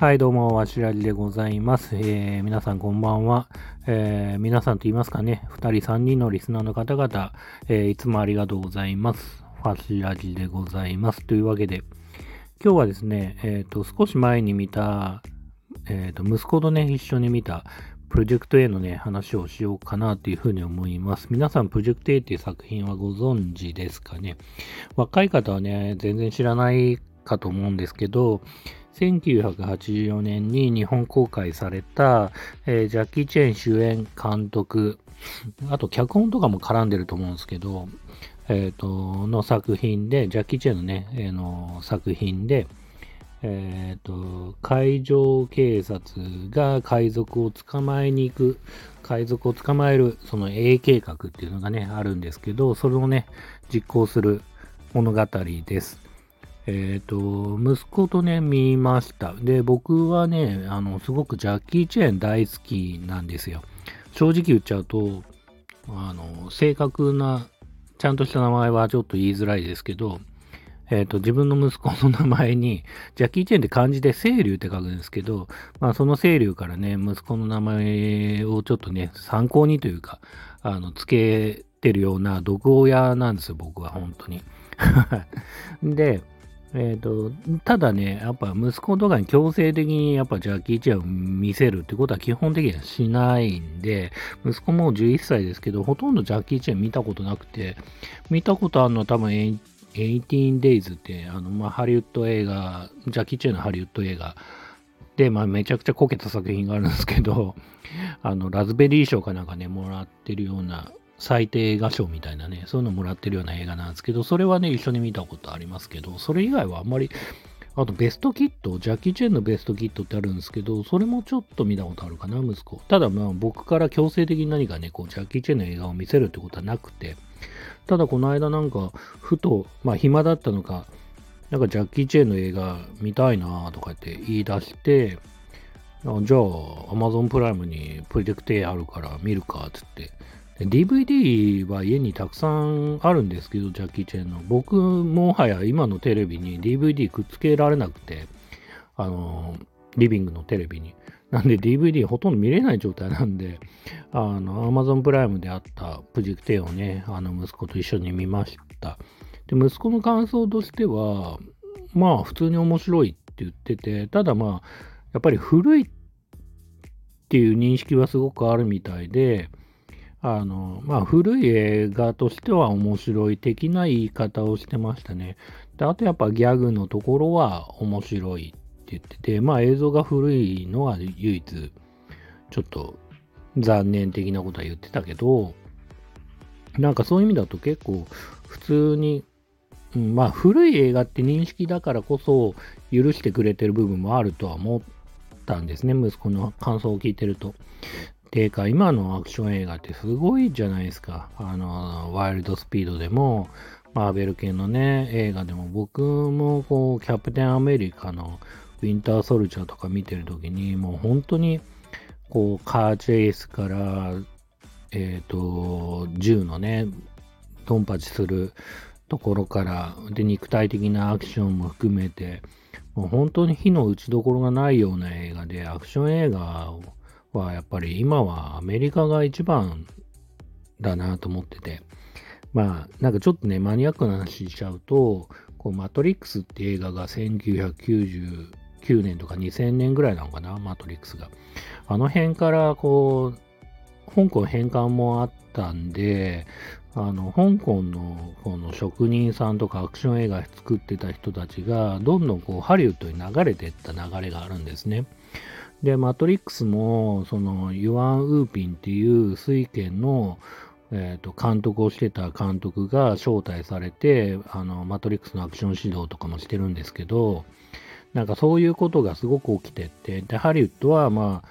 はい、どうも、わしらじでございます。えー、皆さんこんばんは。えー、皆さんと言いますかね、二人三人のリスナーの方々、えー、いつもありがとうございます。ファシラジでございます。というわけで、今日はですね、えっ、と、少し前に見た、えっ、と、息子とね、一緒に見た、プロジェクト A のね、話をしようかなというふうに思います。皆さん、プロジェクト A っていう作品はご存知ですかね若い方はね、全然知らないかと思うんですけど、1984年に日本公開された、えー、ジャッキー・チェン主演監督、あと脚本とかも絡んでると思うんですけど、えっ、ー、と、の作品で、ジャッキー・チェンのね、えー、の作品で、えっ、ー、と、海上警察が海賊を捕まえに行く、海賊を捕まえる、その A 計画っていうのがね、あるんですけど、それをね、実行する物語です。えっ、ー、と、息子とね、見ました。で、僕はね、あの、すごくジャッキー・チェーン大好きなんですよ。正直言っちゃうと、あの、正確な、ちゃんとした名前はちょっと言いづらいですけど、えっ、ー、と、自分の息子の名前に、ジャッキー・チェーンって漢字で清流って書くんですけど、まあ、その清流からね、息子の名前をちょっとね、参考にというか、あの、つけてるような毒親なんですよ、僕は、本当に。で、えっ、と、ただね、やっぱ息子とかに強制的にやっぱジャッキー・チェンを見せるってことは基本的にはしないんで、息子も11歳ですけど、ほとんどジャッキー・チェン見たことなくて、見たことあるのは多分18 Days って、あの、まあ、ハリウッド映画、ジャッキー・チェンのハリウッド映画で、まあ、めちゃくちゃこけた作品があるんですけど、あの、ラズベリー賞かなんかね、もらってるような最低画賞みたいなね、そういうのもらってるような映画なんですけど、それはね、一緒に見たことありますけど、それ以外はあんまり、あとベストキット、ジャッキー・チェーンのベストキットってあるんですけど、それもちょっと見たことあるかな、息子。ただまあ僕から強制的に何かね、こう、ジャッキー・チェーンの映画を見せるってことはなくて、ただこの間なんか、ふと、まあ暇だったのか、なんかジャッキー・チェーンの映画見たいなとか言って言い出して、じゃあ、アマゾンプライムにプロジェクト A あるから見るか、つって、DVD は家にたくさんあるんですけど、ジャッキー・チェンの。僕もはや今のテレビに DVD くっつけられなくて、あの、リビングのテレビに。なんで DVD ほとんど見れない状態なんで、あの、Amazon プライムであったプジクテをね、あの、息子と一緒に見ました。で、息子の感想としては、まあ、普通に面白いって言ってて、ただまあ、やっぱり古いっていう認識はすごくあるみたいで、あの、まあ、古い映画としては面白い的な言い方をしてましたね。で、あとやっぱギャグのところは面白いって言ってて、まあ映像が古いのは唯一、ちょっと残念的なことは言ってたけど、なんかそういう意味だと結構普通に、うん、まあ古い映画って認識だからこそ許してくれてる部分もあるとは思ったんですね、息子の感想を聞いてると。てか、今のアクション映画ってすごいじゃないですか。あの、ワイルドスピードでも、マーベル系のね、映画でも、僕もこう、キャプテンアメリカのウィンターソルジャーとか見てるときに、もう本当に、こう、カーチェイスから、えっ、ー、と、銃のね、ドンパチするところから、で、肉体的なアクションも含めて、もう本当に火の打ちどころがないような映画で、アクション映画をはやっぱり今はアメリカが一番だなと思ってて、まあなんかちょっとね、マニアックな話しちゃうと、こうマトリックスって映画が1999年とか2000年ぐらいなのかな、マトリックスが。あの辺からこう、香港返還もあったんで、あの、香港のこの職人さんとかアクション映画作ってた人たちが、どんどんこうハリウッドに流れていった流れがあるんですね。で、マトリックスも、その、ユアン・ウーピンっていう水拳の、えー、と監督をしてた監督が招待されて、あの、マトリックスのアクション指導とかもしてるんですけど、なんかそういうことがすごく起きてって、で、ハリウッドは、まあ、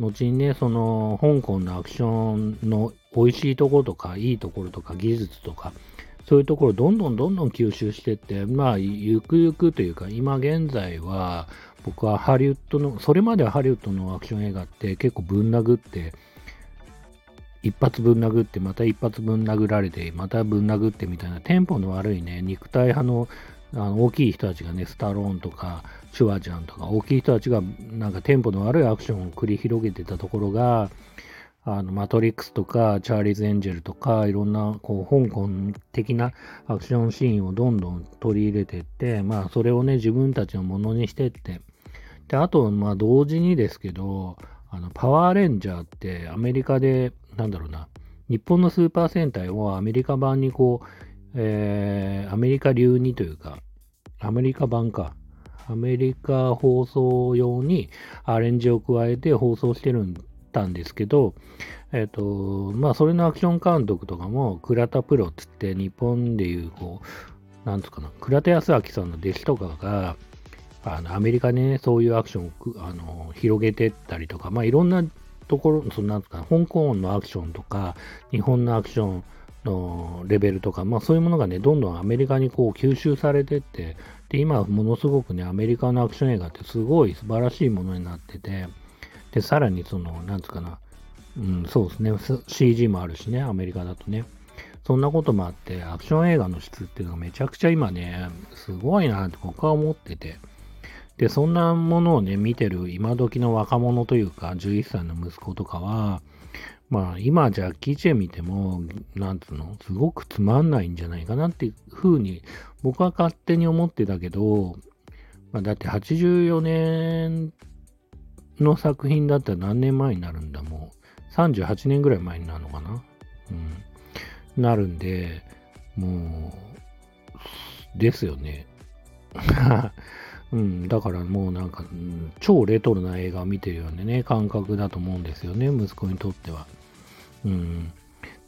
後にね、その、香港のアクションの美味しいところとか、いいところとか、技術とか、そういうところをどんどんどんどん吸収してって、まあ、ゆくゆくというか、今現在は、僕はハリウッドの、それまではハリウッドのアクション映画って結構ぶん殴って、一発ぶん殴って、また一発ぶん殴られて、またぶん殴ってみたいなテンポの悪いね、肉体派のあの大きい人たちがね、スタローンとか、シュワちゃんとか、大きい人たちがなんかテンポの悪いアクションを繰り広げてたところが、あの、マトリックスとか、チャーリーズ・エンジェルとか、いろんな、こう、香港的なアクションシーンをどんどん取り入れていって、まあ、それをね、自分たちのものにしてって、で、あと、まあ、同時にですけど、あの、パワーレンジャーってアメリカで、なんだろうな、日本のスーパー戦隊をアメリカ版にこう、えー、アメリカ流にというか、アメリカ版か、アメリカ放送用にアレンジを加えて放送してるんたんですけど、えっ、ー、と、まあ、それのアクション監督とかも、倉田プロっつって、日本でいう、こう、なんつうかな、倉田康明さんの弟子とかが、あのアメリカね、そういうアクションをあの広げてったりとか、まあ、いろんなところ、そのなんか、香港のアクションとか、日本のアクションのレベルとか、まあ、そういうものがね、どんどんアメリカにこう吸収されてって、で、今、ものすごくね、アメリカのアクション映画ってすごい素晴らしいものになってて、で、さらにその、なんつうかな、うん、そうですね、CG もあるしね、アメリカだとね。そんなこともあって、アクション映画の質っていうのがめちゃくちゃ今ね、すごいなって僕は思ってて。で、そんなものをね、見てる今時の若者というか、11歳の息子とかは、まあ、今、ジャッキー・チェン見ても、なんつうの、すごくつまんないんじゃないかなっていうふうに、僕は勝手に思ってたけど、まあ、だって84年の作品だったら何年前になるんだ、もう。38年ぐらい前になるのかなうん。なるんで、もう、ですよね。うん、だからもうなんか、うん、超レトロな映画を見てるようなね、感覚だと思うんですよね、息子にとっては。うん。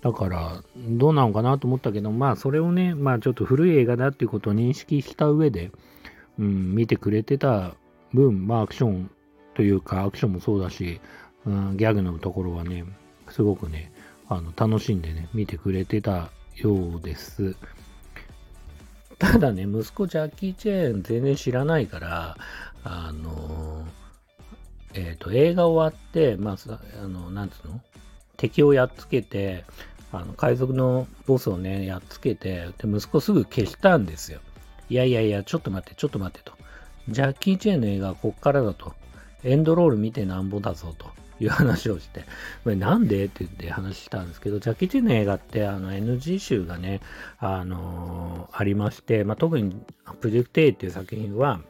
だから、どうなのかなと思ったけど、まあ、それをね、まあ、ちょっと古い映画だっていうことを認識した上で、うん、見てくれてた分、まあ、アクションというか、アクションもそうだし、うん、ギャグのところはね、すごくね、あの、楽しんでね、見てくれてたようです。ただね、息子ジャッキー・チェーン全然知らないから、あの、えっ、ー、と、映画終わって、まあ、あの、なんつうの？敵をやっつけて、あの、海賊のボスをね、やっつけて、で、息子すぐ消したんですよ。いやいやいや、ちょっと待って、ちょっと待ってと。ジャッキー・チェーンの映画はこっからだと。エンドロール見てなんぼだぞと。いう話をして、これなんで？って言って話したんですけど、ジャッキー・チェンの映画って、あの、NG 集がね、あのー、ありまして、まあ、特に、プロジェクト A っていう作品は、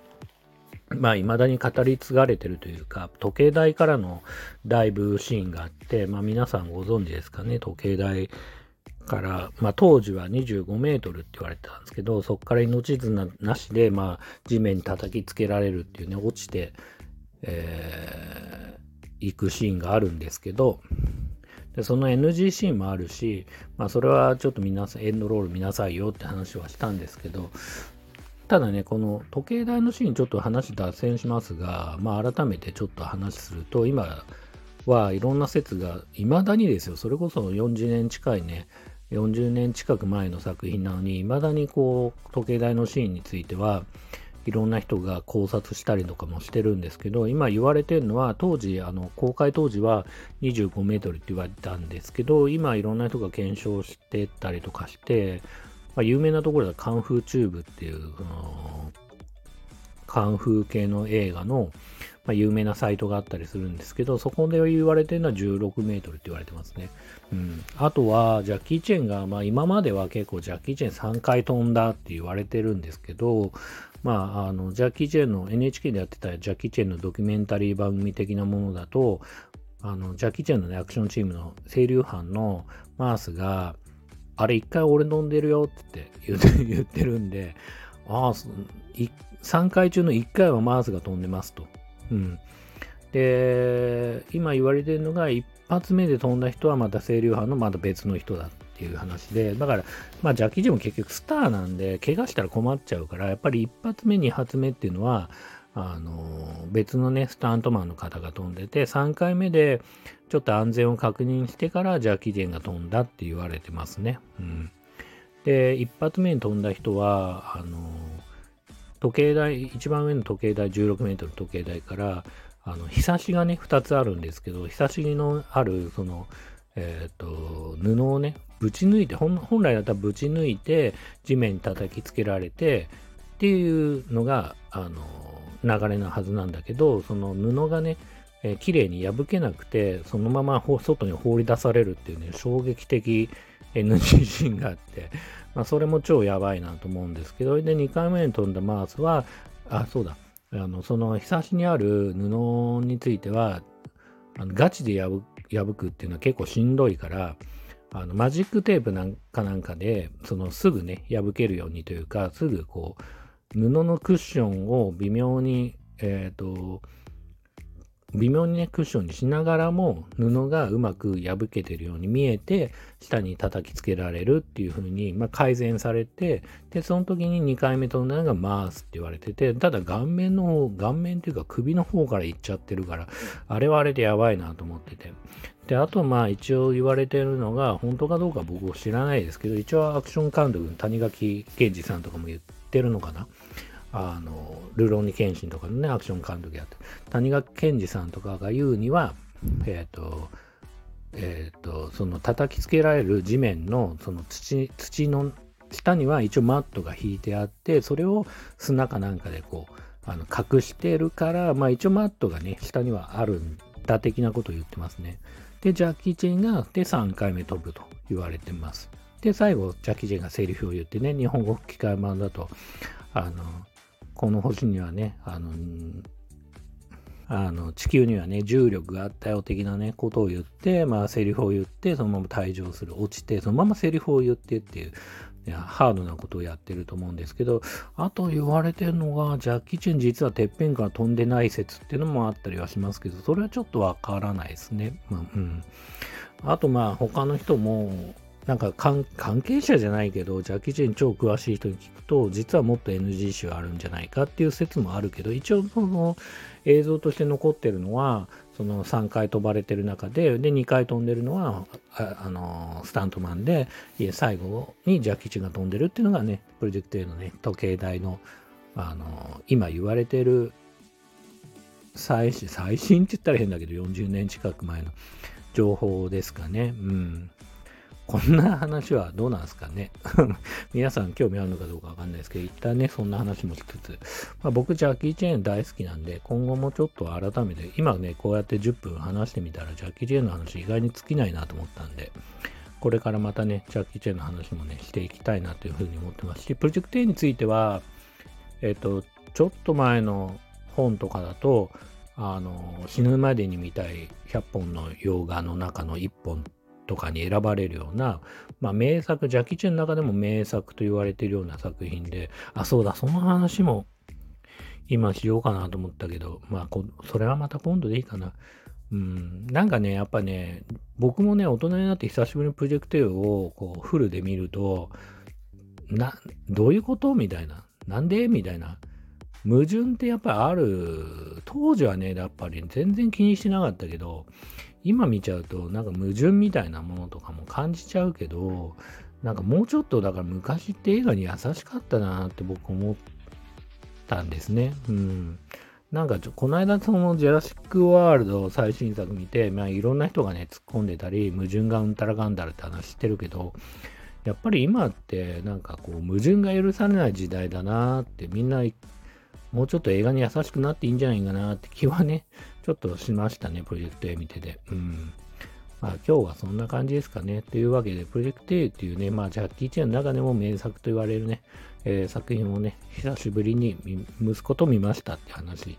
まあ、未だに語り継がれてるというか、時計台からのダイブシーンがあって、まあ、皆さんご存知ですかね、時計台から、まあ、当時は25メートルって言われてたんですけど、そこから命綱なしで、まあ、地面に叩きつけられるっていうね、落ちて、え行くシーンがあるんですけど、でその NG シーンもあるし、まあ、それはちょっと皆さん、エンドロール見なさいよって話はしたんですけど、ただね、この時計台のシーン、ちょっと話脱線しますが、まあ、改めてちょっと話すると、今はいろんな説が、いまだにですよ、それこそ40年近いね、40年近く前の作品なのに、いまだにこう、時計台のシーンについては、いろんな人が考察したりとかもしてるんですけど、今言われてるのは、当時、あの、公開当時は25メートルって言われたんですけど、今いろんな人が検証してたりとかして、まあ、有名なところではカンフーチューブっていう、カンフー系の映画の、まあ、有名なサイトがあったりするんですけど、そこで言われてるのは16メートルって言われてますね。うん。あとは、ジャッキー・チェンが、まあ今までは結構ジャッキー・チェン3回飛んだって言われてるんですけど、まあ、あの、ジャッキー・チェンの NHK でやってたジャッキー・チェンのドキュメンタリー番組的なものだと、あの、ジャッキー・チェンのね、アクションチームの清流班のマースが、あれ一回俺飲んでるよって言って 言ってるんで、ああ、3回中の1回はマースが飛んでますと。うん。で、今言われてるのが、一発目で飛んだ人はまた清流班のまた別の人だっていう話で、だから、まあ、ジャッキー・ジも結局スターなんで、怪我したら困っちゃうから、やっぱり一発目、二発目っていうのは、あの、別のね、スタントマンの方が飛んでて、3回目でちょっと安全を確認してから、ジャッキー・ジが飛んだって言われてますね。うん。で、一発目に飛んだ人は、あの、時計台、一番上の時計台、16メートル時計台から、あの、ひさしがね、2つあるんですけど、ひさしのある、その、えっ、ー、と、布をね、ぶち抜いて本、来だったらぶち抜いて、地面に叩きつけられて、っていうのが、あの、流れなはずなんだけど、その布がね、えー、綺麗に破けなくて、そのまま外に放り出されるっていうね、衝撃的 NG シーンがあって、まあ、それも超やばいなと思うんですけど、で、2回目に飛んだマースは、あ、そうだ、あの、その、ひさしにある布については、あのガチで破くっていうのは結構しんどいから、あのマジックテープなんかなんかで、そのすぐね、破けるようにというか、すぐこう、布のクッションを微妙に、えっ、ー、と、微妙にね、クッションにしながらも、布がうまく破けてるように見えて、下に叩きつけられるっていう風に、まあ、改善されて、で、その時に2回目となるのがマースって言われてて、ただ顔面の方、顔面っていうか首の方からいっちゃってるから、あれはあれでやばいなと思ってて。で、あとまあ一応言われてるのが、本当かどうか僕は知らないですけど、一応アクション監督の谷垣健二さんとかも言ってるのかな。あの、ルローニケンシンとかのね、アクション監督やって、谷垣健二さんとかが言うには、えっ、ー、と、えっ、ー、と、その叩きつけられる地面の、その土、土の下には一応マットが引いてあって、それを砂かなんかでこう、あの隠してるから、まあ一応マットがね、下にはあるんだ的なことを言ってますね。で、ジャッキー・チェンが、で、3回目飛ぶと言われてます。で、最後、ジャッキー・チェンがセリフを言ってね、日本語吹き替え版だと、あの、この星にはね、あの、あの地球にはね、重力があったよ的なね、ことを言って、まあ、セリフを言って、そのまま退場する、落ちて、そのままセリフを言ってっていう、いやハードなことをやってると思うんですけど、あと言われてるのが、ジャッキーチェン実はてっぺんから飛んでない説っていうのもあったりはしますけど、それはちょっとわからないですね。まあ、うん。あとまあ、他の人も、なんか関係者じゃないけど、ジャッキー・チェン超詳しい人に聞くと、実はもっと NG 集あるんじゃないかっていう説もあるけど、一応その映像として残ってるのは、その3回飛ばれてる中で、で、2回飛んでるのは、あの、スタントマンで、最後にジャッキー・チェンが飛んでるっていうのがね、プロジェクト A のね、時計台の、あの、今言われてる最新、最新って言ったら変だけど、40年近く前の情報ですかね。うん。こんな話はどうなんですかね。皆さん興味あるのかどうかわかんないですけど、一旦ね、そんな話もしつつ、まあ、僕、ジャッキー・チェーン大好きなんで、今後もちょっと改めて、今ね、こうやって10分話してみたら、ジャッキー・チェーンの話意外に尽きないなと思ったんで、これからまたね、ジャッキー・チェーンの話もね、していきたいなというふうに思ってますし、プロジェクト A については、えっ、と、ちょっと前の本とかだと、あの、死ぬまでに見たい100本の洋画の中の1本とかに選ばれるような、まあ、名作、ジャッキー・チェンの中でも名作と言われているような作品で、あ、そうだ、その話も今しようかなと思ったけど、まあ、それはまた今度でいいかな。うん、なんかね、やっぱね、僕もね、大人になって久しぶりにプロジェクト A をこうフルで見ると、な、どういうことみたいな。なんでみたいな。矛盾ってやっぱりある。当時はね、やっぱり全然気にしてなかったけど、今見ちゃうとなんか矛盾みたいなものとかも感じちゃうけどなんかもうちょっとだから昔って映画に優しかったなって僕思ったんですね。うん。なんかちょ、この間そのジェラシックワールド最新作見て、まあいろんな人がね、突っ込んでたり、矛盾がうんたらかんだらって話してるけど、やっぱり今ってなんかこう矛盾が許されない時代だなってみんなもうちょっと映画に優しくなっていいんじゃないかなって気はね、ちょっとしましたね、プロジェクト A 見てて。うん。まあ今日はそんな感じですかね。というわけで、プロジェクト A っていうね、まあジャッキー・チェンの中でも名作と言われるね、えー、作品をね、久しぶりに息子と見ましたって話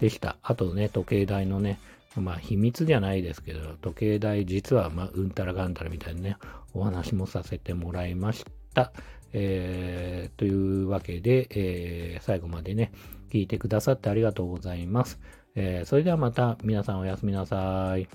でした。あとね、時計台のね、まあ秘密じゃないですけど、時計台実はまあうんたらがんたらみたいなね、お話もさせてもらいました。えー、というわけで、えー、最後までね、聞いてくださってありがとうございます。えー、それではまた皆さんおやすみなさい。